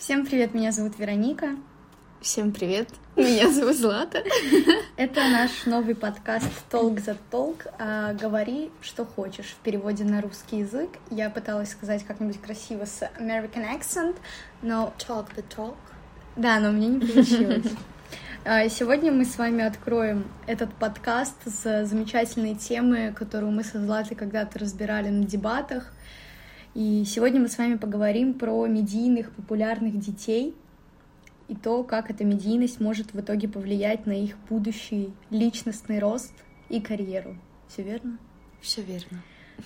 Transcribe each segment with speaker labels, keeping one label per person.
Speaker 1: Всем привет, меня зовут Вероника.
Speaker 2: Всем привет, меня зовут Злата.
Speaker 1: Это наш новый подкаст «Толк за толк». А, говори, что хочешь. В переводе на русский язык я пыталась сказать как-нибудь красиво с American accent, но...
Speaker 2: Talk the talk.
Speaker 1: Да, но у меня не получилось. А, сегодня мы с вами откроем этот подкаст с замечательной темы, которую мы со Златой когда-то разбирали на дебатах. И сегодня мы с вами поговорим про медийных популярных детей и то, как эта медийность может в итоге повлиять на их будущий личностный рост и карьеру. Все верно?
Speaker 2: Все верно.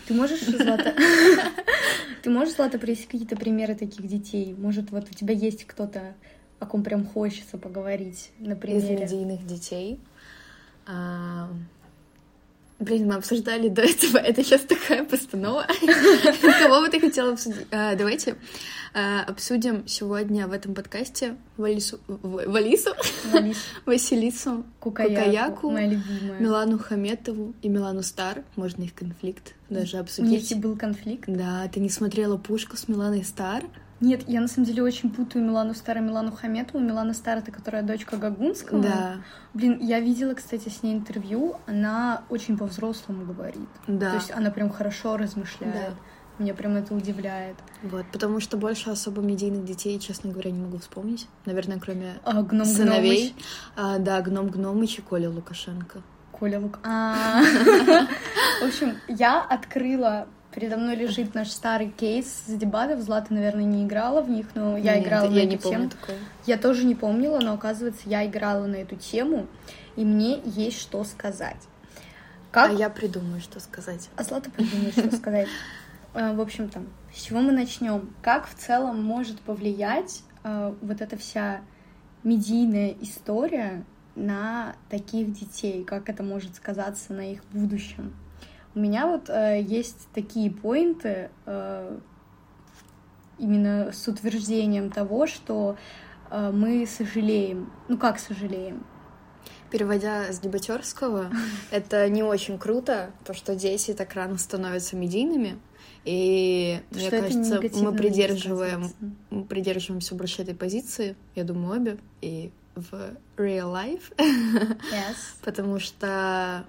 Speaker 1: Ты можешь, Злата, ты можешь, Злата, привести какие-то примеры таких детей? Может, вот у тебя есть кто-то, о ком прям хочется поговорить, например?
Speaker 2: Из медийных детей. Блин, мы обсуждали до этого. Это сейчас такая постанова. Кого бы ты хотела обсудить? А, давайте а, обсудим сегодня в этом подкасте Валису... Валису? Василису Кукаяку, Милану Хаметову и Милану Стар. Можно их конфликт даже обсудить.
Speaker 1: У них был конфликт?
Speaker 2: Да, ты не смотрела «Пушку» с Миланой Стар?
Speaker 1: Нет, я на самом деле очень путаю Милану Стар и Милану Хаметову. Милана Стар — это которая дочка Гагунского.
Speaker 2: Да.
Speaker 1: Блин, я видела, кстати, с ней интервью. Она очень по-взрослому говорит.
Speaker 2: Да.
Speaker 1: То есть она прям хорошо размышляет. Да. Меня прям это удивляет.
Speaker 2: Вот, потому что больше особо медийных детей, честно говоря, не могу вспомнить. Наверное, кроме
Speaker 1: а, гном
Speaker 2: сыновей. А, да, гном Гномыч и Коля Лукашенко.
Speaker 1: Коля Лук. А. В общем, я открыла Передо мной лежит наш старый кейс с дебатов. Злата, наверное, не играла в них, но я
Speaker 2: Нет,
Speaker 1: играла
Speaker 2: я
Speaker 1: на
Speaker 2: не
Speaker 1: эту тему.
Speaker 2: Такое.
Speaker 1: Я тоже не помнила, но оказывается, я играла на эту тему, и мне есть что сказать.
Speaker 2: Как... А я придумаю, что сказать.
Speaker 1: А Злата придумает, что сказать. А, в общем, там, с чего мы начнем? Как в целом может повлиять а, вот эта вся медийная история на таких детей? Как это может сказаться на их будущем? У меня вот э, есть такие поинты э, именно с утверждением того, что э, мы сожалеем. Ну как сожалеем?
Speaker 2: Переводя с дебатерского, это не очень круто, то, что дети так рано становятся медийными. И мне кажется, мы придерживаем, мы придерживаемся больше этой позиции, я думаю, обе, и в real life.
Speaker 1: Yes.
Speaker 2: Потому что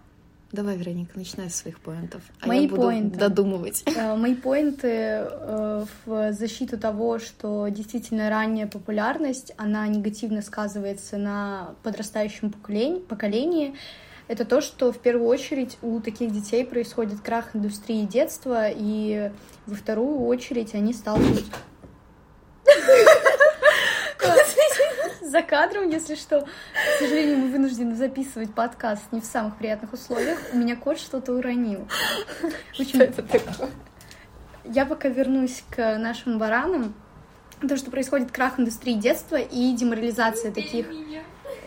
Speaker 2: Давай, Вероника, начинай с своих поинтов. А
Speaker 1: Мои
Speaker 2: я буду
Speaker 1: поинты.
Speaker 2: додумывать.
Speaker 1: Uh, мои поинты uh, в защиту того, что действительно ранняя популярность, она негативно сказывается на подрастающем поколении. Это то, что в первую очередь у таких детей происходит крах индустрии детства, и во вторую очередь они сталкиваются за кадром, если что. К сожалению, мы вынуждены записывать подкаст не в самых приятных условиях. У меня кот что-то уронил.
Speaker 2: Что это такое?
Speaker 1: Я пока вернусь к нашим баранам. То, что происходит крах индустрии детства и деморализация таких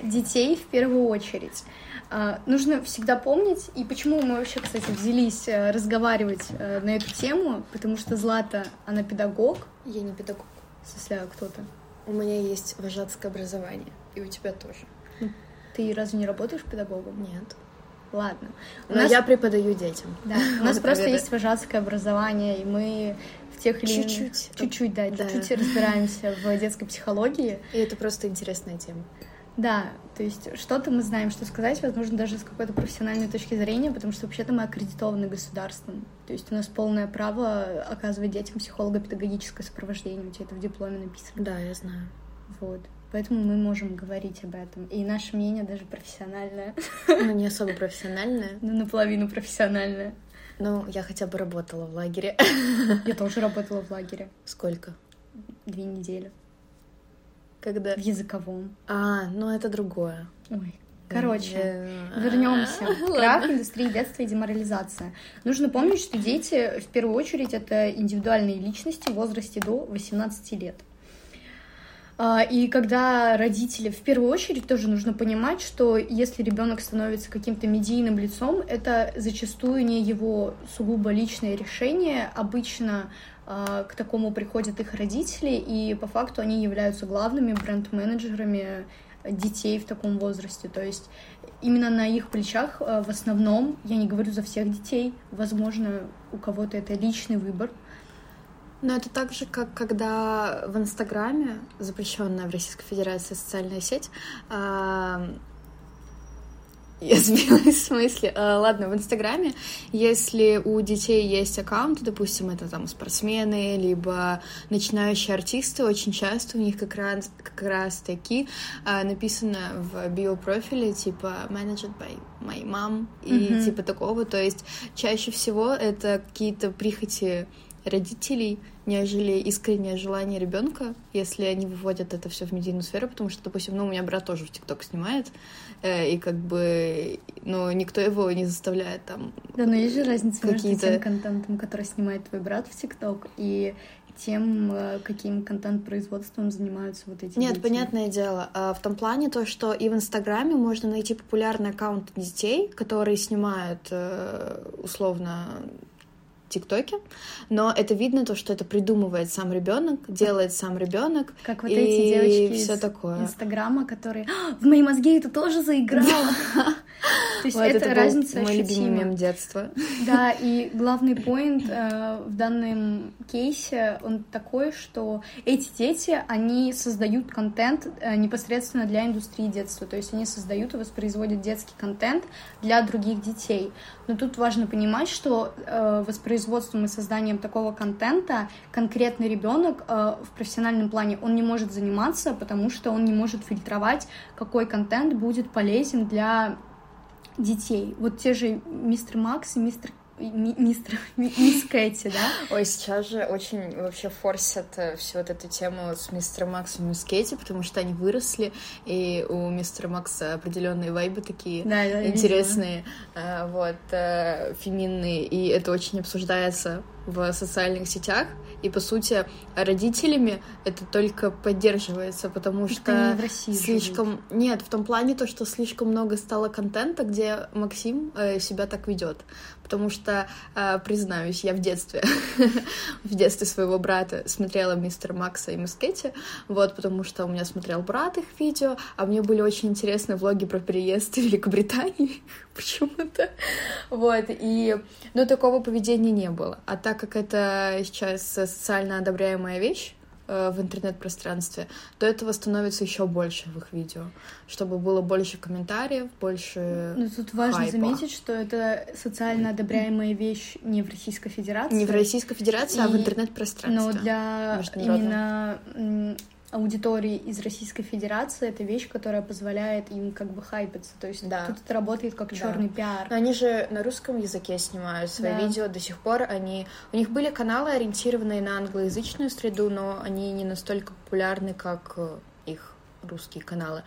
Speaker 1: детей в первую очередь. Uh, нужно всегда помнить, и почему мы вообще, кстати, взялись uh, разговаривать uh, на эту тему, потому что Злата, она педагог.
Speaker 2: Я не педагог.
Speaker 1: В смысле, а кто-то?
Speaker 2: У меня есть вожатское образование, и у тебя тоже.
Speaker 1: Ну, ты разве не работаешь педагогом?
Speaker 2: Нет.
Speaker 1: Ладно.
Speaker 2: У Но нас... я преподаю детям.
Speaker 1: Да, у нас просто есть вожатское образование, и мы в тех или.
Speaker 2: Чуть-чуть.
Speaker 1: Чуть-чуть, да, чуть-чуть разбираемся в детской психологии.
Speaker 2: И это просто интересная тема.
Speaker 1: Да, то есть что-то мы знаем, что сказать, возможно, даже с какой-то профессиональной точки зрения, потому что вообще-то мы аккредитованы государством. То есть у нас полное право оказывать детям психолого-педагогическое сопровождение. У тебя это в дипломе написано.
Speaker 2: Да, я знаю.
Speaker 1: Вот. Поэтому мы можем говорить об этом. И наше мнение даже профессиональное.
Speaker 2: Ну, не особо профессиональное.
Speaker 1: Ну, наполовину профессиональное.
Speaker 2: Ну, я хотя бы работала в лагере.
Speaker 1: Я тоже работала в лагере.
Speaker 2: Сколько?
Speaker 1: Две недели.
Speaker 2: Когда?
Speaker 1: В языковом.
Speaker 2: А, ну это другое.
Speaker 1: Ой. Короче, вернемся. Крах индустрии детства и деморализация. Нужно помнить, что дети, в первую очередь, это индивидуальные личности в возрасте до 18 лет. А, и когда родители, в первую очередь, тоже нужно понимать, что если ребенок становится каким-то медийным лицом, это зачастую не его сугубо личное решение. Обычно к такому приходят их родители, и по факту они являются главными бренд-менеджерами детей в таком возрасте. То есть именно на их плечах а, в основном, я не говорю за всех детей, возможно, у кого-то это личный выбор,
Speaker 2: Но это так же, как когда в Инстаграме, запрещенная в Российской Федерации социальная сеть, я сбилась в смысле. А, ладно, в Инстаграме, если у детей есть аккаунты, допустим, это там спортсмены, либо начинающие артисты, очень часто у них как раз, как раз таки а, написано в биопрофиле, типа, managed by my mom, и mm-hmm. типа такого. То есть чаще всего это какие-то прихоти родителей, нежели искреннее желание ребенка, если они выводят это все в медийную сферу, потому что, допустим, ну, у меня брат тоже в ТикТок снимает, э, и как бы, ну, никто его не заставляет там...
Speaker 1: Да, но есть же разница между тем контентом, который снимает твой брат в ТикТок, и тем, э, каким контент-производством занимаются вот эти
Speaker 2: Нет,
Speaker 1: дети.
Speaker 2: понятное дело. А в том плане то, что и в Инстаграме можно найти популярный аккаунт детей, которые снимают э, условно ТикТоке, но это видно то, что это придумывает сам ребенок, делает сам ребенок.
Speaker 1: Как вот и эти девочки все из такое. Инстаграма, которые «А, в моей мозге это тоже заиграло.
Speaker 2: То есть вот это, это разница мой любимый мем детства.
Speaker 1: Да, и главный поинт э, в данном кейсе, он такой, что эти дети, они создают контент э, непосредственно для индустрии детства, то есть они создают и воспроизводят детский контент для других детей. Но тут важно понимать, что э, воспроизводством и созданием такого контента конкретный ребенок э, в профессиональном плане он не может заниматься, потому что он не может фильтровать, какой контент будет полезен для детей. Вот те же мистер Макс и мистер мистер, мисс Кэти, да?
Speaker 2: Ой, сейчас же очень вообще форсят э, всю вот эту тему с мистером Максом и мисс Кэти, потому что они выросли, и у мистера Макса определенные вайбы такие да, да, интересные, видела. вот, э, феминные, и это очень обсуждается в социальных сетях, и по сути родителями это только поддерживается, потому это что в России слишком живут. нет в том плане то, что слишком много стало контента, где Максим э, себя так ведет, потому что э, признаюсь, я в детстве в детстве своего брата смотрела мистера Макса и Мисс Кэти, вот потому что у меня смотрел брат их видео, а мне были очень интересные влоги про переезд в Великобритании почему-то, вот и но такого поведения не было, а так как это сейчас социально одобряемая вещь э, в интернет-пространстве, то этого становится еще больше в их видео, чтобы было больше комментариев, больше.
Speaker 1: Ну тут важно хайпа. заметить, что это социально одобряемая вещь не в Российской Федерации.
Speaker 2: Не в Российской Федерации, и... а в интернет-пространстве.
Speaker 1: Но для именно аудитории из Российской Федерации это вещь, которая позволяет им как бы хайпиться. То есть да. тут это работает как черный да. пиар.
Speaker 2: Но они же на русском языке снимают свои да. видео до сих пор. Они у них были каналы, ориентированные на англоязычную среду, но они не настолько популярны, как э, их русские каналы.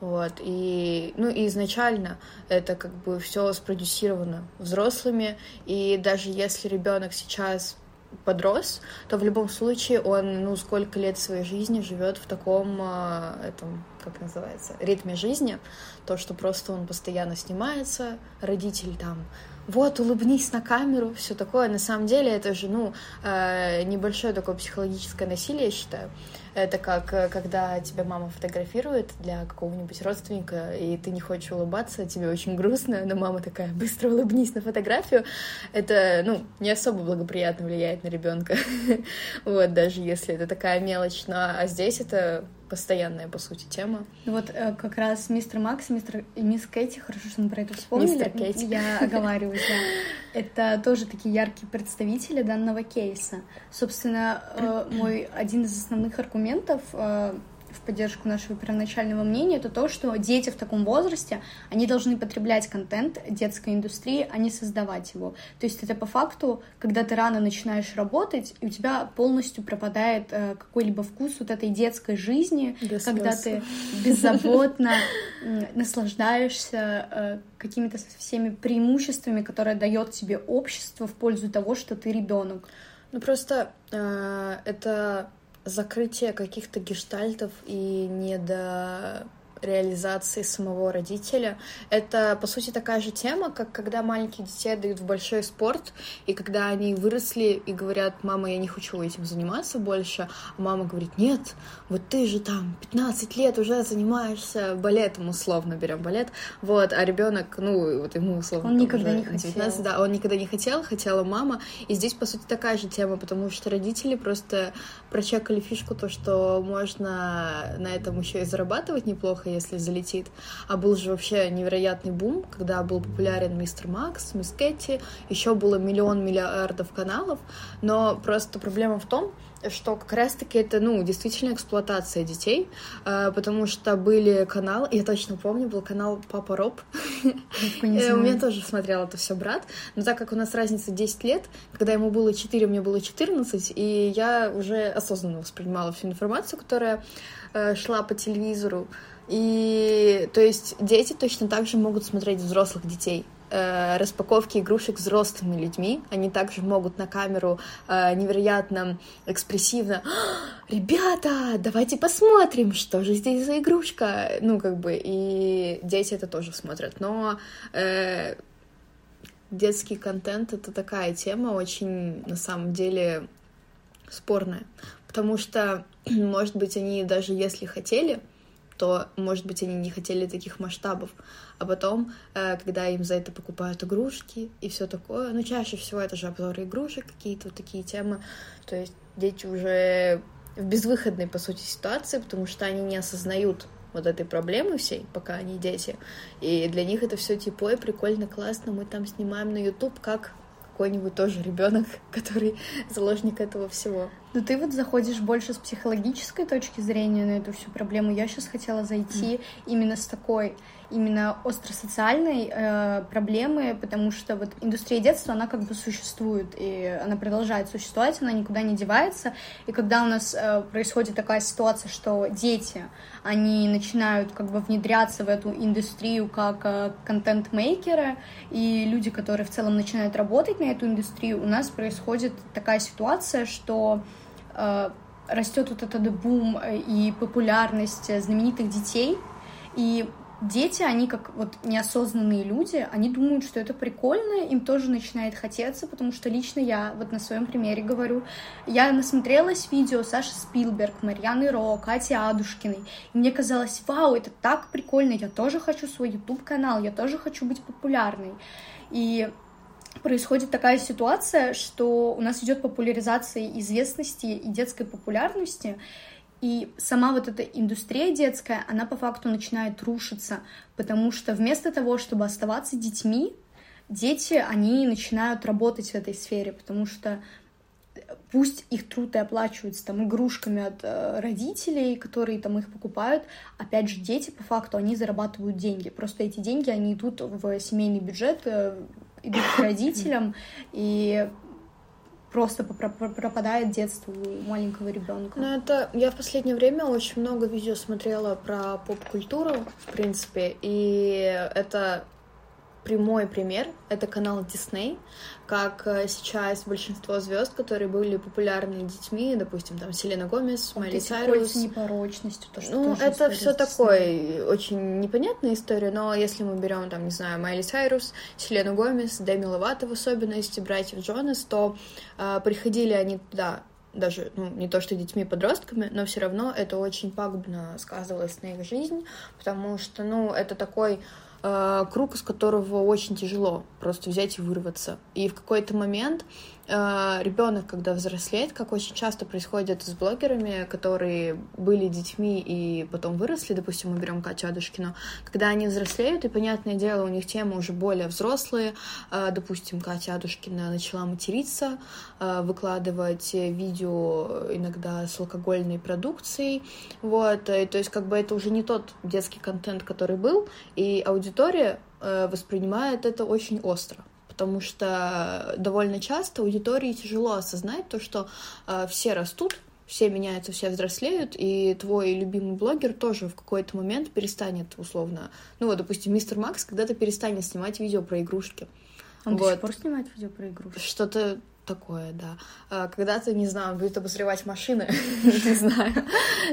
Speaker 2: Вот, и, ну, и изначально это как бы все спродюсировано взрослыми, и даже если ребенок сейчас подрос, то в любом случае он, ну, сколько лет своей жизни живет в таком, э, этом, как называется, ритме жизни, то, что просто он постоянно снимается, родитель там вот, улыбнись на камеру, все такое. На самом деле это же, ну, э, небольшое такое психологическое насилие, я считаю. Это как э, когда тебя мама фотографирует для какого-нибудь родственника, и ты не хочешь улыбаться, тебе очень грустно, но мама такая, быстро улыбнись на фотографию. Это, ну, не особо благоприятно влияет на ребенка. Вот, даже если это такая мелочь. Ну, а здесь это постоянная, по сути, тема.
Speaker 1: Вот э, как раз мистер Макс мистер... и мисс Кэти, хорошо, что мы про это вспомнили. Мистер Кэти. Я оговариваюсь, да. Это тоже такие яркие представители данного кейса. Собственно, э, мой один из основных аргументов э, в поддержку нашего первоначального мнения, это то, что дети в таком возрасте, они должны потреблять контент детской индустрии, а не создавать его. То есть это по факту, когда ты рано начинаешь работать, и у тебя полностью пропадает э, какой-либо вкус вот этой детской жизни, Без когда слез. ты беззаботно наслаждаешься э, какими-то всеми преимуществами, которые дает тебе общество в пользу того, что ты ребенок.
Speaker 2: Ну просто э, это закрытие каких-то гештальтов и недо реализации самого родителя. Это, по сути, такая же тема, как когда маленькие детей дают в большой спорт, и когда они выросли и говорят, мама, я не хочу этим заниматься больше, а мама говорит, нет, вот ты же там 15 лет уже занимаешься балетом, условно берем балет, вот, а ребенок, ну, вот ему условно...
Speaker 1: Он никогда не 19, хотел.
Speaker 2: Да, он никогда не хотел, хотела мама, и здесь, по сути, такая же тема, потому что родители просто прочекали фишку, то, что можно на этом еще и зарабатывать неплохо, если залетит. А был же вообще невероятный бум, когда был популярен Мистер Макс, Мисс Кэти, еще было миллион миллиардов каналов, но просто проблема в том, что как раз-таки это, ну, действительно эксплуатация детей, э, потому что были каналы, я точно помню, был канал Папа Роб, у меня тоже смотрел это все брат, но так как у нас разница 10 лет, когда ему было 4, мне было 14, и я уже осознанно воспринимала всю информацию, которая э, шла по телевизору, и то есть дети точно так же могут смотреть взрослых детей э, распаковки игрушек взрослыми людьми. Они также могут на камеру э, невероятно экспрессивно «Ребята, давайте посмотрим, что же здесь за игрушка!» Ну, как бы, и дети это тоже смотрят. Но э, детский контент — это такая тема очень, на самом деле, спорная. Потому что, может быть, они даже если хотели, то, может быть, они не хотели таких масштабов. А потом, э, когда им за это покупают игрушки и все такое, ну, чаще всего это же обзоры игрушек, какие-то вот такие темы. То есть дети уже в безвыходной, по сути, ситуации, потому что они не осознают вот этой проблемы всей, пока они дети. И для них это все типа, ой, прикольно, классно, мы там снимаем на YouTube, как какой-нибудь тоже ребенок, который заложник этого всего.
Speaker 1: Но ты вот заходишь больше с психологической точки зрения на эту всю проблему. Я сейчас хотела зайти mm. именно с такой именно остросоциальной э, проблемы, потому что вот индустрия детства, она как бы существует, и она продолжает существовать, она никуда не девается. И когда у нас э, происходит такая ситуация, что дети, они начинают как бы внедряться в эту индустрию как э, контент-мейкеры, и люди, которые в целом начинают работать на эту индустрию, у нас происходит такая ситуация, что растет вот этот бум и популярность знаменитых детей, и дети, они как вот неосознанные люди, они думают, что это прикольно, им тоже начинает хотеться, потому что лично я, вот на своем примере говорю, я насмотрелась видео Саши Спилберг, Марьяны Ро, Кати Адушкиной, и мне казалось, вау, это так прикольно, я тоже хочу свой YouTube-канал, я тоже хочу быть популярной. И происходит такая ситуация, что у нас идет популяризация известности и детской популярности, и сама вот эта индустрия детская, она по факту начинает рушиться, потому что вместо того, чтобы оставаться детьми, дети, они начинают работать в этой сфере, потому что пусть их труд и оплачивается там игрушками от э, родителей, которые там их покупают, опять же, дети по факту, они зарабатывают деньги. Просто эти деньги, они идут в семейный бюджет, э, идут к родителям, и просто пропадает детство у маленького ребенка.
Speaker 2: Ну, это я в последнее время очень много видео смотрела про поп-культуру, в принципе, и это прямой пример — это канал Disney, как э, сейчас большинство звезд, которые были популярны детьми, допустим, там Селена Гомес, Майли Сайрус.
Speaker 1: непорочностью, то, что
Speaker 2: Ну, это все такое очень непонятная история, но если мы берем, там, не знаю, Майли Сайрус, Селену Гомес, Дэми Ловато в особенности, братьев Джонас, то э, приходили они туда даже ну, не то что детьми, подростками, но все равно это очень пагубно сказывалось на их жизнь, потому что, ну, это такой круг, из которого очень тяжело просто взять и вырваться. И в какой-то момент Э, ребенок, когда взрослеет, как очень часто происходит с блогерами, которые были детьми и потом выросли, допустим, мы берем Катю Адушкину, когда они взрослеют, и, понятное дело, у них темы уже более взрослые, э, допустим, Катя Адушкина начала материться, э, выкладывать видео иногда с алкогольной продукцией, вот, и, то есть как бы это уже не тот детский контент, который был, и аудитория воспринимает это очень остро потому что довольно часто аудитории тяжело осознать то, что э, все растут, все меняются, все взрослеют, и твой любимый блогер тоже в какой-то момент перестанет условно, ну вот, допустим, мистер Макс когда-то перестанет снимать видео про игрушки.
Speaker 1: Он вот. до сих пор снимает видео про игрушки?
Speaker 2: Что-то такое, да. А, когда-то, не знаю, будет обозревать машины, не знаю,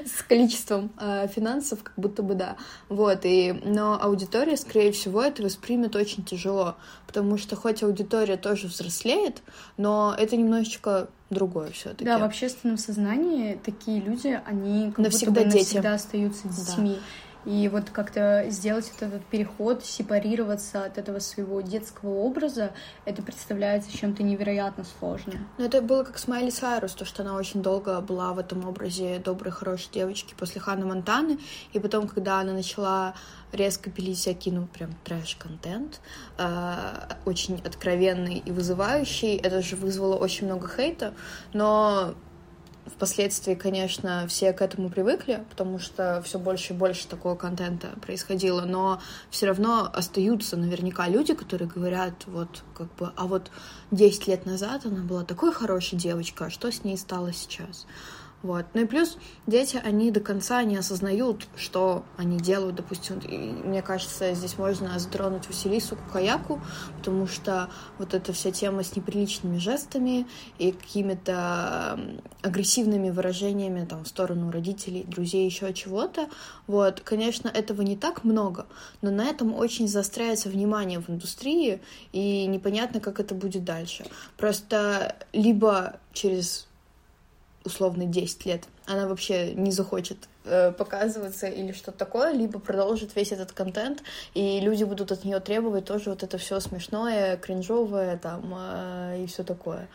Speaker 2: с количеством а, финансов, как будто бы да. Вот, и, но аудитория, скорее всего, это воспримет очень тяжело, потому что хоть аудитория тоже взрослеет, но это немножечко другое все таки
Speaker 1: Да, в общественном сознании такие люди, они как навсегда будто бы дети. навсегда остаются детьми. Да. И вот как-то сделать этот переход, сепарироваться от этого своего детского образа, это представляется чем-то невероятно сложным.
Speaker 2: Ну, это было как с Майли Сайрус, то, что она очень долго была в этом образе доброй, хорошей девочки после Ханны Монтаны, и потом, когда она начала резко пилить всякий, ну, прям трэш-контент, э, очень откровенный и вызывающий, это же вызвало очень много хейта, но Впоследствии, конечно, все к этому привыкли, потому что все больше и больше такого контента происходило, но все равно остаются наверняка люди, которые говорят, вот, как бы, а вот 10 лет назад она была такой хорошей девочкой, а что с ней стало сейчас? Вот. Ну и плюс дети, они до конца не осознают, что они делают. Допустим, и мне кажется, здесь можно затронуть Василису Кукаяку, потому что вот эта вся тема с неприличными жестами и какими-то агрессивными выражениями там, в сторону родителей, друзей, еще чего-то. Вот, конечно, этого не так много, но на этом очень заостряется внимание в индустрии, и непонятно, как это будет дальше. Просто либо через условно 10 лет, она вообще не захочет показываться или что-то такое, либо продолжит весь этот контент, и люди будут от нее требовать тоже вот это все смешное, кринжовое там э, и все такое.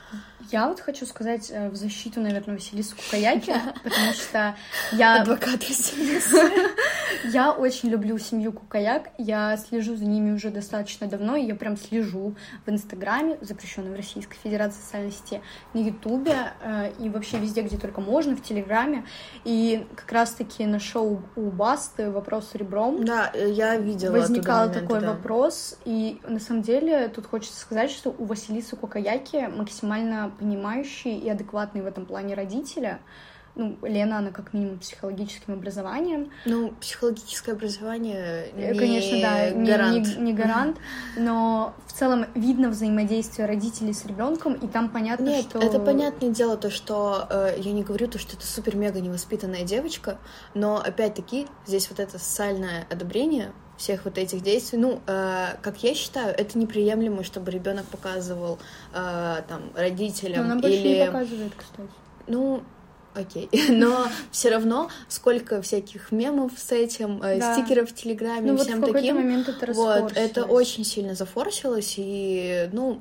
Speaker 1: Я вот хочу сказать э, в защиту, наверное, Василису Кукаяки, потому что я...
Speaker 2: Адвокат Василиса.
Speaker 1: Я очень люблю семью Кукаяк, я слежу за ними уже достаточно давно, и я прям слежу в Инстаграме, запрещенной в Российской Федерации социальной сети, на Ютубе и вообще везде, где только можно, в Телеграме, и как раз раз-таки на шоу у Басты «Вопрос ребром».
Speaker 2: Да, э, я видела
Speaker 1: Возникал момент, такой да. вопрос, и на самом деле тут хочется сказать, что у Василисы Кокаяки максимально понимающий и адекватный в этом плане родителя, ну, Лена, она как минимум психологическим образованием.
Speaker 2: Ну, психологическое образование
Speaker 1: э, не Конечно, да, гарант. Не, не, не гарант, но в целом видно взаимодействие родителей с ребенком, и там понятно,
Speaker 2: Нет,
Speaker 1: что...
Speaker 2: это понятное дело, то, что э, я не говорю то, что это супер-мега невоспитанная девочка, но опять-таки здесь вот это социальное одобрение всех вот этих действий. Ну, э, как я считаю, это неприемлемо, чтобы ребенок показывал э, там родителям
Speaker 1: но она
Speaker 2: или.
Speaker 1: не показывает, кстати.
Speaker 2: Ну, окей. Но все равно сколько всяких мемов с этим, э, да. стикеров в Телеграме,
Speaker 1: ну,
Speaker 2: всем
Speaker 1: вот
Speaker 2: в таким.
Speaker 1: момент это
Speaker 2: вот, это очень сильно зафорсилось, и, ну,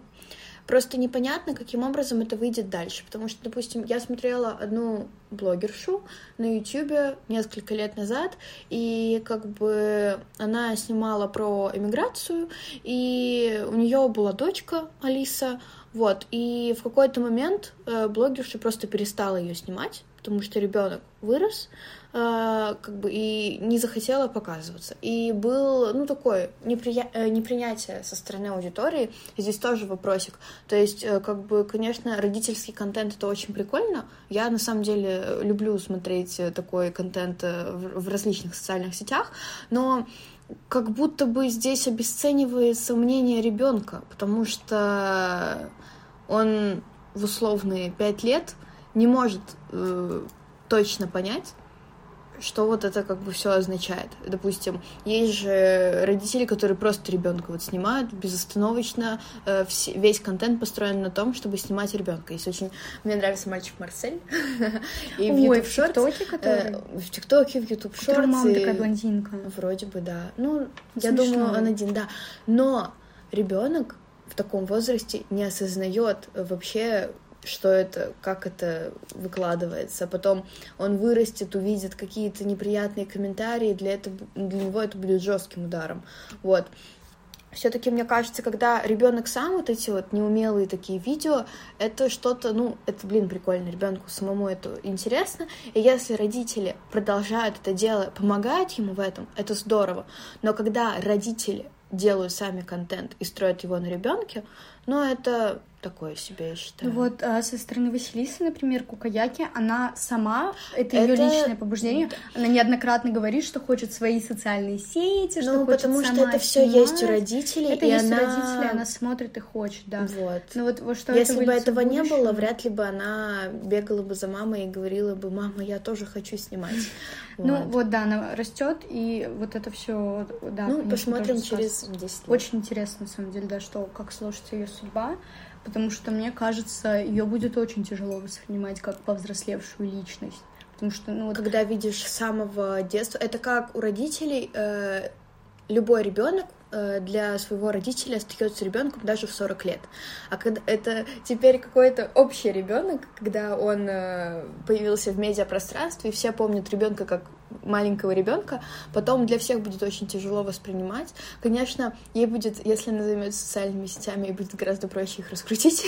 Speaker 2: Просто непонятно, каким образом это выйдет дальше. Потому что, допустим, я смотрела одну блогершу на Ютубе несколько лет назад, и как бы она снимала про эмиграцию, и у нее была дочка Алиса, вот, и в какой-то момент э, блогерша просто перестала ее снимать, потому что ребенок вырос, э, как бы и не захотела показываться. И был, ну, такое неприя... Э, непринятие со стороны аудитории. Здесь тоже вопросик. То есть, э, как бы, конечно, родительский контент это очень прикольно. Я на самом деле люблю смотреть такой контент э, в, в различных социальных сетях, но как будто бы здесь обесценивается мнение ребенка, потому что он в условные пять лет не может э, точно понять, что вот это как бы все означает. Допустим, есть же родители, которые просто ребенка вот снимают безостановочно, э, весь контент построен на том, чтобы снимать ребенка. Есть очень... Мне нравится мальчик Марсель.
Speaker 1: И в YouTube в ТикТоке,
Speaker 2: который... В ТикТоке, в YouTube Shorts.
Speaker 1: мама такая блондинка.
Speaker 2: Вроде бы, да. Ну, я думаю, он один, да. Но ребенок в таком возрасте не осознает вообще, что это, как это выкладывается. Потом он вырастет, увидит какие-то неприятные комментарии, для, этого, для него это будет жестким ударом. Вот. Все-таки мне кажется, когда ребенок сам вот эти вот неумелые такие видео, это что-то, ну, это, блин, прикольно, ребенку самому это интересно. И если родители продолжают это дело, помогают ему в этом, это здорово. Но когда родители делают сами контент и строят его на ребенке, Но это такое себе, я считаю.
Speaker 1: Вот а, со стороны Василисы, например, Кукаяки, она сама, это, это... ее личное побуждение, она неоднократно говорит, что хочет свои социальные сети, что
Speaker 2: ну,
Speaker 1: хочет
Speaker 2: потому
Speaker 1: сама
Speaker 2: что это все есть у родителей,
Speaker 1: это
Speaker 2: и
Speaker 1: есть
Speaker 2: она...
Speaker 1: у родителей, она смотрит и хочет, да.
Speaker 2: Вот.
Speaker 1: Ну вот, вот что
Speaker 2: Если
Speaker 1: это
Speaker 2: бы этого не было, вряд ли бы она бегала бы за мамой и говорила бы, мама, я тоже хочу снимать.
Speaker 1: Ну вот. вот, да, она растет, и вот это все, да.
Speaker 2: Ну, посмотрим через 10 лет.
Speaker 1: Очень интересно, на самом деле, да, что как сложится ее судьба потому что мне кажется, ее будет очень тяжело воспринимать как повзрослевшую личность. Потому что, ну, вот...
Speaker 2: Когда видишь с самого детства, это как у родителей э, любой ребенок для своего родителя остается ребенком даже в 40 лет. А когда это теперь какой-то общий ребенок, когда он э, появился в медиапространстве, и все помнят ребенка как маленького ребенка, потом для всех будет очень тяжело воспринимать. Конечно, ей будет, если она займется социальными сетями, ей будет гораздо проще их раскрутить,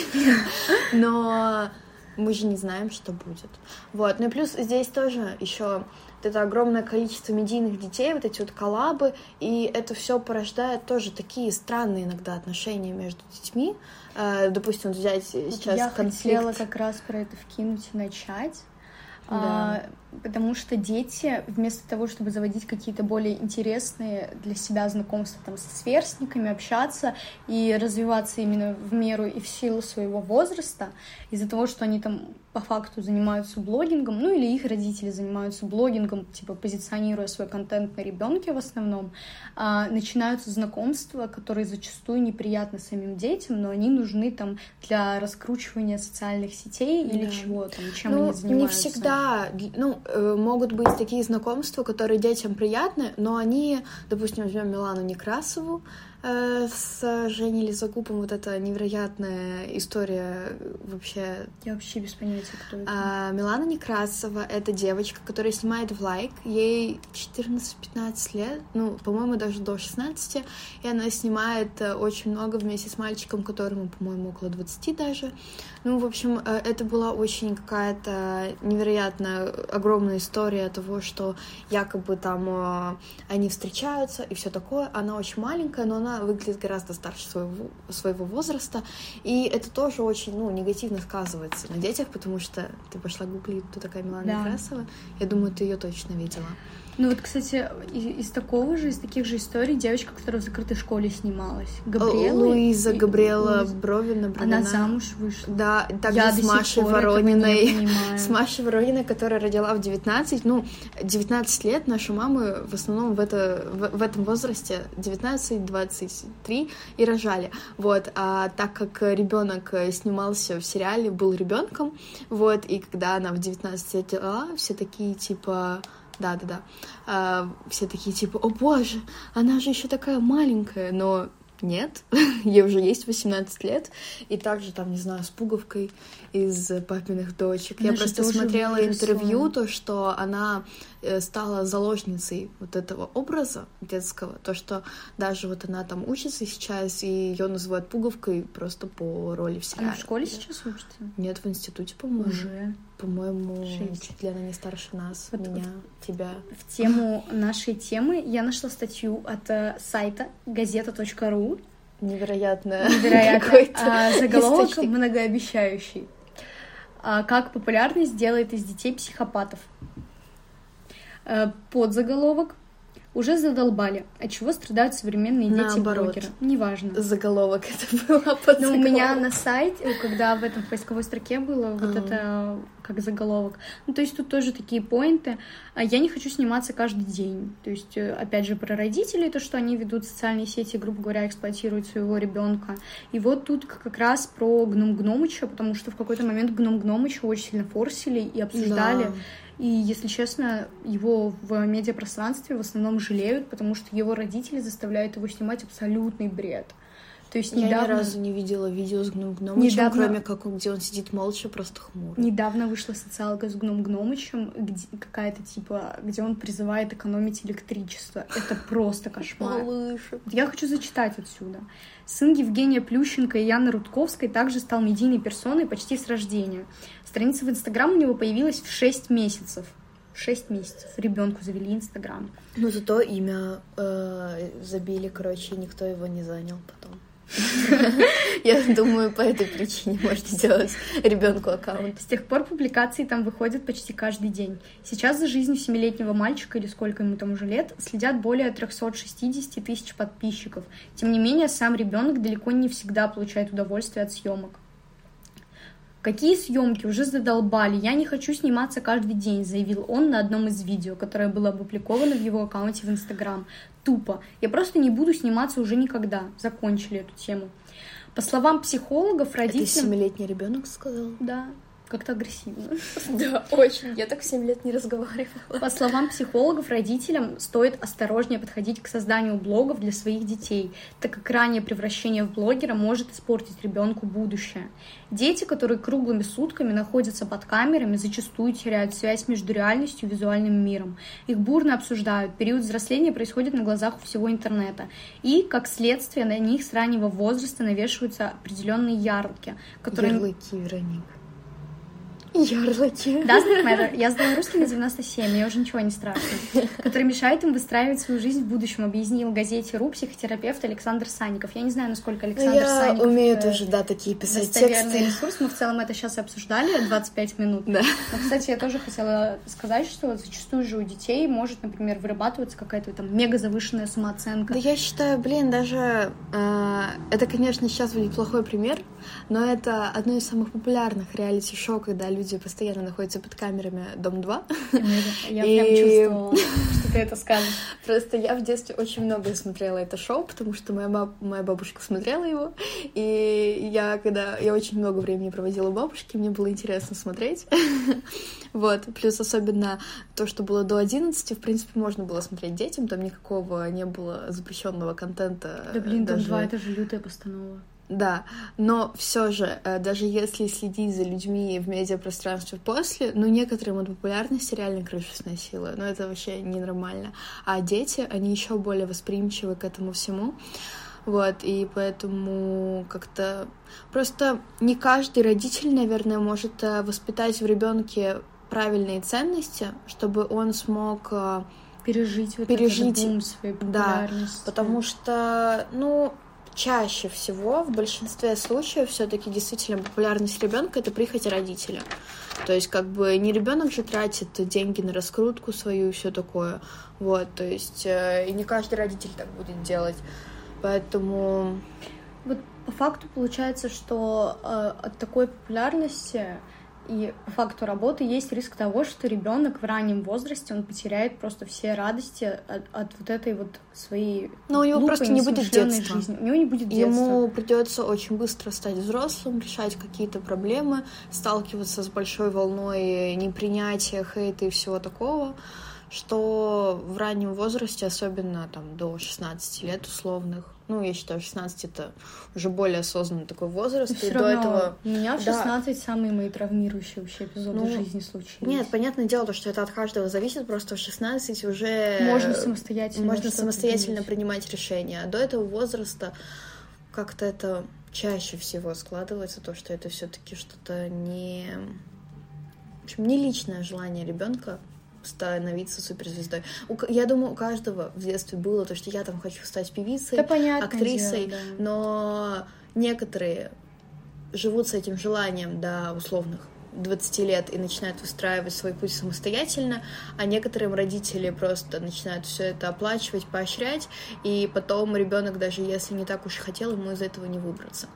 Speaker 2: но мы же не знаем, что будет. Вот. Ну и плюс здесь тоже еще это огромное количество медийных детей, вот эти вот коллабы, и это все порождает тоже такие странные иногда отношения между детьми. Э, допустим, взять сейчас
Speaker 1: Я
Speaker 2: конфликт.
Speaker 1: хотела как раз про это вкинуть и начать. Да. А, потому что дети, вместо того, чтобы заводить какие-то более интересные для себя знакомства там, с сверстниками, общаться и развиваться именно в меру и в силу своего возраста, из-за того, что они там по факту занимаются блогингом, ну или их родители занимаются блогингом, типа позиционируя свой контент на ребенке в основном, а, начинаются знакомства, которые зачастую неприятны самим детям, но они нужны там для раскручивания социальных сетей или да. чего там, чем
Speaker 2: ну,
Speaker 1: они занимаются.
Speaker 2: Не всегда, ну, э, могут быть такие знакомства, которые детям приятны, но они, допустим, возьмем Милану Некрасову, с Женей Лизагубом вот эта невероятная история вообще...
Speaker 1: Я вообще без понятия, кто это.
Speaker 2: А, Милана Некрасова — это девочка, которая снимает в лайк. Ей 14-15 лет, ну, по-моему, даже до 16, и она снимает э, очень много вместе с мальчиком, которому, по-моему, около 20 даже. Ну, в общем, э, это была очень какая-то невероятная, огромная история того, что якобы там они встречаются и все такое. Она очень маленькая, но она она выглядит гораздо старше своего, своего возраста, и это тоже очень, ну, негативно сказывается на детях, потому что ты пошла гуглить, кто такая Милана да. Некрасова, я думаю, ты ее точно видела.
Speaker 1: Ну вот, кстати, из, такого же, из таких же историй девочка, которая в закрытой школе снималась. Габриэла.
Speaker 2: Луиза и... Габриэла Луиза. Бровина,
Speaker 1: Бровина. Она замуж вышла.
Speaker 2: Да, также Я с Машей Ворониной. С Машей Ворониной, которая родила в 19. Ну, 19 лет наши мамы в основном в, это, в, в этом возрасте 19-23 и рожали. Вот, а так как ребенок снимался в сериале, был ребенком, вот, и когда она в 19 лет родила, все такие типа да, да, да. А, все такие типа, о боже, она же еще такая маленькая, но нет, ей уже есть 18 лет, и также там, не знаю, с пуговкой из папиных дочек. Она Я просто смотрела выросла. интервью, то, что она стала заложницей вот этого образа детского, то, что даже вот она там учится сейчас, и ее называют пуговкой просто по роли в сериале.
Speaker 1: Она в школе сейчас учится?
Speaker 2: Нет, в институте, по-моему.
Speaker 1: Уже?
Speaker 2: По-моему, чуть ли она не старше нас, вот меня, вот тебя.
Speaker 1: В тему нашей темы я нашла статью от э, сайта газета.ру.
Speaker 2: Невероятно.
Speaker 1: Невероятно. А, заголовок источник. многообещающий. А, как популярность делает из детей психопатов. А, подзаголовок уже задолбали. От чего страдают современные дети блогеры? Неважно.
Speaker 2: Заголовок это было под
Speaker 1: Но у меня на сайте, когда в этом в поисковой строке было вот а. это как заголовок. Ну, то есть тут тоже такие поинты. А я не хочу сниматься каждый день. То есть, э, опять же, про родителей, то, что они ведут социальные сети, грубо говоря, эксплуатируют своего ребенка. И вот тут как раз про Гном Гномыча, потому что в какой-то момент Гном Гномыча очень сильно форсили и обсуждали. Да. И, если честно, его в медиапространстве в основном жалеют, потому что его родители заставляют его снимать абсолютный бред. То есть
Speaker 2: недавно... Я ни разу не видела видео с Гном Гномычем, недавно... кроме как где он сидит молча, просто хмурый.
Speaker 1: Недавно вышла социалка с Гном Гномычем, где какая-то типа, где он призывает экономить электричество. Это просто кошмар.
Speaker 2: Малышек.
Speaker 1: Я хочу зачитать отсюда. Сын Евгения Плющенко и Яны Рудковской также стал медийной персоной почти с рождения. Страница в Инстаграм у него появилась в 6 месяцев. 6 месяцев. Ребенку завели Инстаграм.
Speaker 2: Ну, зато имя э, забили, короче, никто его не занял. Я думаю, по этой причине можно сделать ребенку аккаунт.
Speaker 1: С тех пор публикации там выходят почти каждый день. Сейчас за жизнью семилетнего мальчика, или сколько ему там уже лет, следят более 360 тысяч подписчиков. Тем не менее, сам ребенок далеко не всегда получает удовольствие от съемок. Какие съемки уже задолбали, я не хочу сниматься каждый день, заявил он на одном из видео, которое было опубликовано в его аккаунте в Инстаграм. Тупо. Я просто не буду сниматься уже никогда. Закончили эту тему. По словам психологов, родителям... Это
Speaker 2: семилетний ребенок сказал?
Speaker 1: Да как-то агрессивно.
Speaker 2: Да, очень. Я так 7 лет не разговаривала.
Speaker 1: По словам психологов, родителям стоит осторожнее подходить к созданию блогов для своих детей, так как раннее превращение в блогера может испортить ребенку будущее. Дети, которые круглыми сутками находятся под камерами, зачастую теряют связь между реальностью и визуальным миром. Их бурно обсуждают, период взросления происходит на глазах у всего интернета. И, как следствие, на них с раннего возраста навешиваются определенные ярлыки,
Speaker 2: которые... Ярлыки, Вероника. Ярлыки.
Speaker 1: Doesn't matter. Я сдала русский на 97, мне уже ничего не страшно. Который мешает им выстраивать свою жизнь в будущем, объяснил газете РУ психотерапевт Александр Санников. Я не знаю, насколько Александр
Speaker 2: я
Speaker 1: Санников...
Speaker 2: Я умею тоже, да, такие писать тексты.
Speaker 1: ресурс. Мы в целом это сейчас обсуждали 25 минут.
Speaker 2: Да.
Speaker 1: Но, кстати, я тоже хотела сказать, что зачастую же у детей может, например, вырабатываться какая-то там мега завышенная самооценка.
Speaker 2: Да я считаю, блин, даже... Э, это, конечно, сейчас будет плохой пример, но это одно из самых популярных реалити-шоу, когда люди постоянно находятся под камерами Дом-2.
Speaker 1: Я прям чувствовала, что ты это скажешь.
Speaker 2: Просто я в детстве очень много смотрела это шоу, потому что моя, баб... моя бабушка смотрела его, и я, когда... Я очень много времени проводила у бабушки, мне было интересно смотреть. Вот, плюс особенно то, что было до 11, в принципе, можно было смотреть детям, там никакого не было запрещенного контента.
Speaker 1: Да блин, Дом-2 — это же лютая постанова.
Speaker 2: Да, но все же, э, даже если следить за людьми в медиапространстве после, ну, некоторым от популярности реально крышу сносило, но это вообще ненормально. А дети, они еще более восприимчивы к этому всему. Вот, и поэтому как-то просто не каждый родитель, наверное, может э, воспитать в ребенке правильные ценности, чтобы он смог э,
Speaker 1: пережить вот
Speaker 2: пережить
Speaker 1: этот бум своей популярности.
Speaker 2: Да, потому что, ну, чаще всего, в большинстве случаев, все-таки действительно популярность ребенка это прихоть родителя. То есть, как бы не ребенок же тратит деньги на раскрутку свою и все такое. Вот, то есть, э, и не каждый родитель так будет делать. Поэтому.
Speaker 1: Вот по факту получается, что э, от такой популярности и по факту работы есть риск того, что ребенок в раннем возрасте он потеряет просто все радости от, от вот этой вот своей.
Speaker 2: Но у него глупой, просто не будет детства.
Speaker 1: Жизни. У него не будет детства.
Speaker 2: Ему придется очень быстро стать взрослым, решать какие-то проблемы, сталкиваться с большой волной непринятия, хейта и всего такого что в раннем возрасте, особенно там до 16 лет условных, ну, я считаю, 16 это уже более осознанный такой возраст.
Speaker 1: И до этого... У меня в 16 да. самые мои травмирующие вообще эпизоды ну, жизни случились.
Speaker 2: Нет, понятное дело, что это от каждого зависит, просто в 16 уже...
Speaker 1: Можно самостоятельно.
Speaker 2: Можно самостоятельно принимать решения. А до этого возраста как-то это чаще всего складывается, то, что это все-таки что-то не... В общем, не личное желание ребенка становиться суперзвездой. Я думаю, у каждого в детстве было то, что я там хочу стать певицей,
Speaker 1: да,
Speaker 2: актрисой,
Speaker 1: дело,
Speaker 2: да. но некоторые живут с этим желанием до условных 20 лет и начинают выстраивать свой путь самостоятельно, а некоторым родители просто начинают все это оплачивать, поощрять, и потом ребенок, даже если не так уж и хотел, ему из этого не выбраться.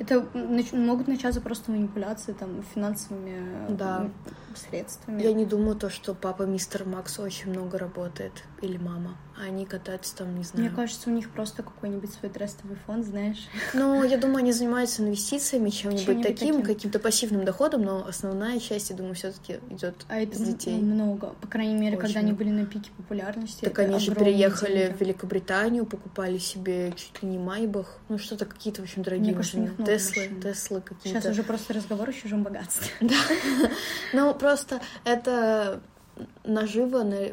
Speaker 1: Это могут начаться просто манипуляции там финансовыми да. средствами.
Speaker 2: Я не думаю то, что папа мистер Макс очень много работает или мама а они катаются там, не знаю.
Speaker 1: Мне кажется, у них просто какой-нибудь свой трестовый фонд, знаешь.
Speaker 2: Ну, я думаю, они занимаются инвестициями, чем-нибудь таким, таким, каким-то пассивным доходом, но основная часть, я думаю, все-таки идет
Speaker 1: а это
Speaker 2: с детей.
Speaker 1: много. По крайней мере, Очень когда они были на пике популярности.
Speaker 2: Так они же переехали деньги. в Великобританию, покупали себе чуть ли не Майбах, ну что-то какие-то, в общем, дорогие
Speaker 1: машины.
Speaker 2: Теслы, Теслы какие-то.
Speaker 1: Сейчас уже просто разговор о чужом богатстве.
Speaker 2: Да. Ну, просто это наживо на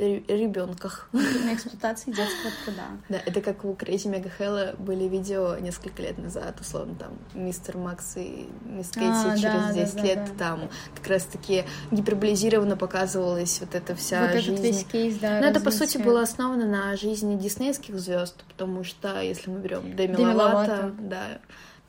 Speaker 2: ребенках.
Speaker 1: На эксплуатации детского труда.
Speaker 2: Да, это как у Крейзи Мега Хэлла были видео несколько лет назад, условно, там, мистер Макс и мисс Кейти а, через да, 10 да, лет, да, там как раз-таки гиперболизированно показывалась вот эта вся
Speaker 1: вот
Speaker 2: жизнь.
Speaker 1: этот весь кейс, да,
Speaker 2: Но это, по сути, было основано на жизни диснейских звезд, потому что, если мы берем Деми Ловато, да,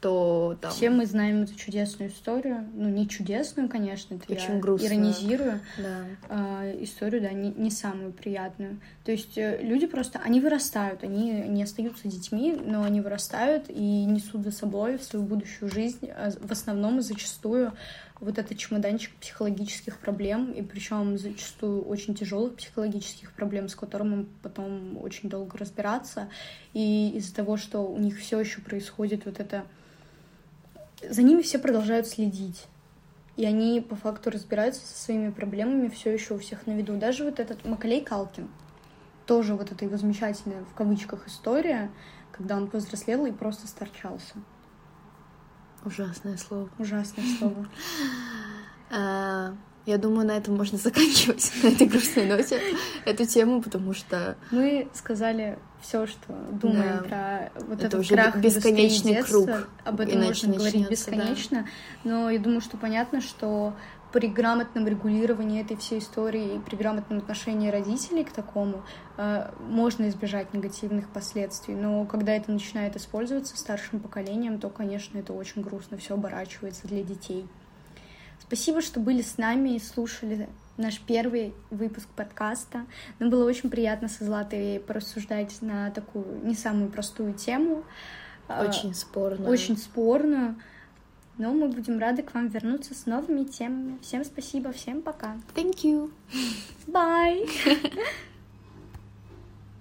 Speaker 2: то там...
Speaker 1: Все мы знаем эту чудесную историю. Ну, не чудесную, конечно, это
Speaker 2: Очень
Speaker 1: я
Speaker 2: грустную.
Speaker 1: иронизирую.
Speaker 2: Да.
Speaker 1: А, историю, да, не, не самую приятную. То есть э, люди просто, они вырастают, они не остаются детьми, но они вырастают и несут за собой в свою будущую жизнь, а в основном и зачастую вот этот чемоданчик психологических проблем, и причем зачастую очень тяжелых психологических проблем, с которыми потом очень долго разбираться. И из-за того, что у них все еще происходит вот это за ними все продолжают следить. И они по факту разбираются со своими проблемами все еще у всех на виду. Даже вот этот Макалей Калкин, тоже вот эта его замечательная в кавычках история, когда он повзрослел и просто сторчался.
Speaker 2: Ужасное слово.
Speaker 1: Ужасное слово.
Speaker 2: А, я думаю, на этом можно заканчивать, на этой грустной ноте, эту тему, потому что...
Speaker 1: Мы сказали все, что думаем да. про вот
Speaker 2: это
Speaker 1: этот
Speaker 2: уже
Speaker 1: крах
Speaker 2: бесконечный
Speaker 1: детства.
Speaker 2: круг.
Speaker 1: Об этом
Speaker 2: Иначе
Speaker 1: можно говорить бесконечно.
Speaker 2: Да.
Speaker 1: Но я думаю, что понятно, что при грамотном регулировании этой всей истории и при грамотном отношении родителей к такому э, можно избежать негативных последствий. Но когда это начинает использоваться старшим поколением, то, конечно, это очень грустно все оборачивается для детей. Спасибо, что были с нами и слушали наш первый выпуск подкаста. Нам было очень приятно со Златой порассуждать на такую не самую простую тему.
Speaker 2: А, очень спорную.
Speaker 1: Очень спорную. Но мы будем рады к вам вернуться с новыми темами. Всем спасибо, всем пока.
Speaker 2: Thank you.
Speaker 1: Bye.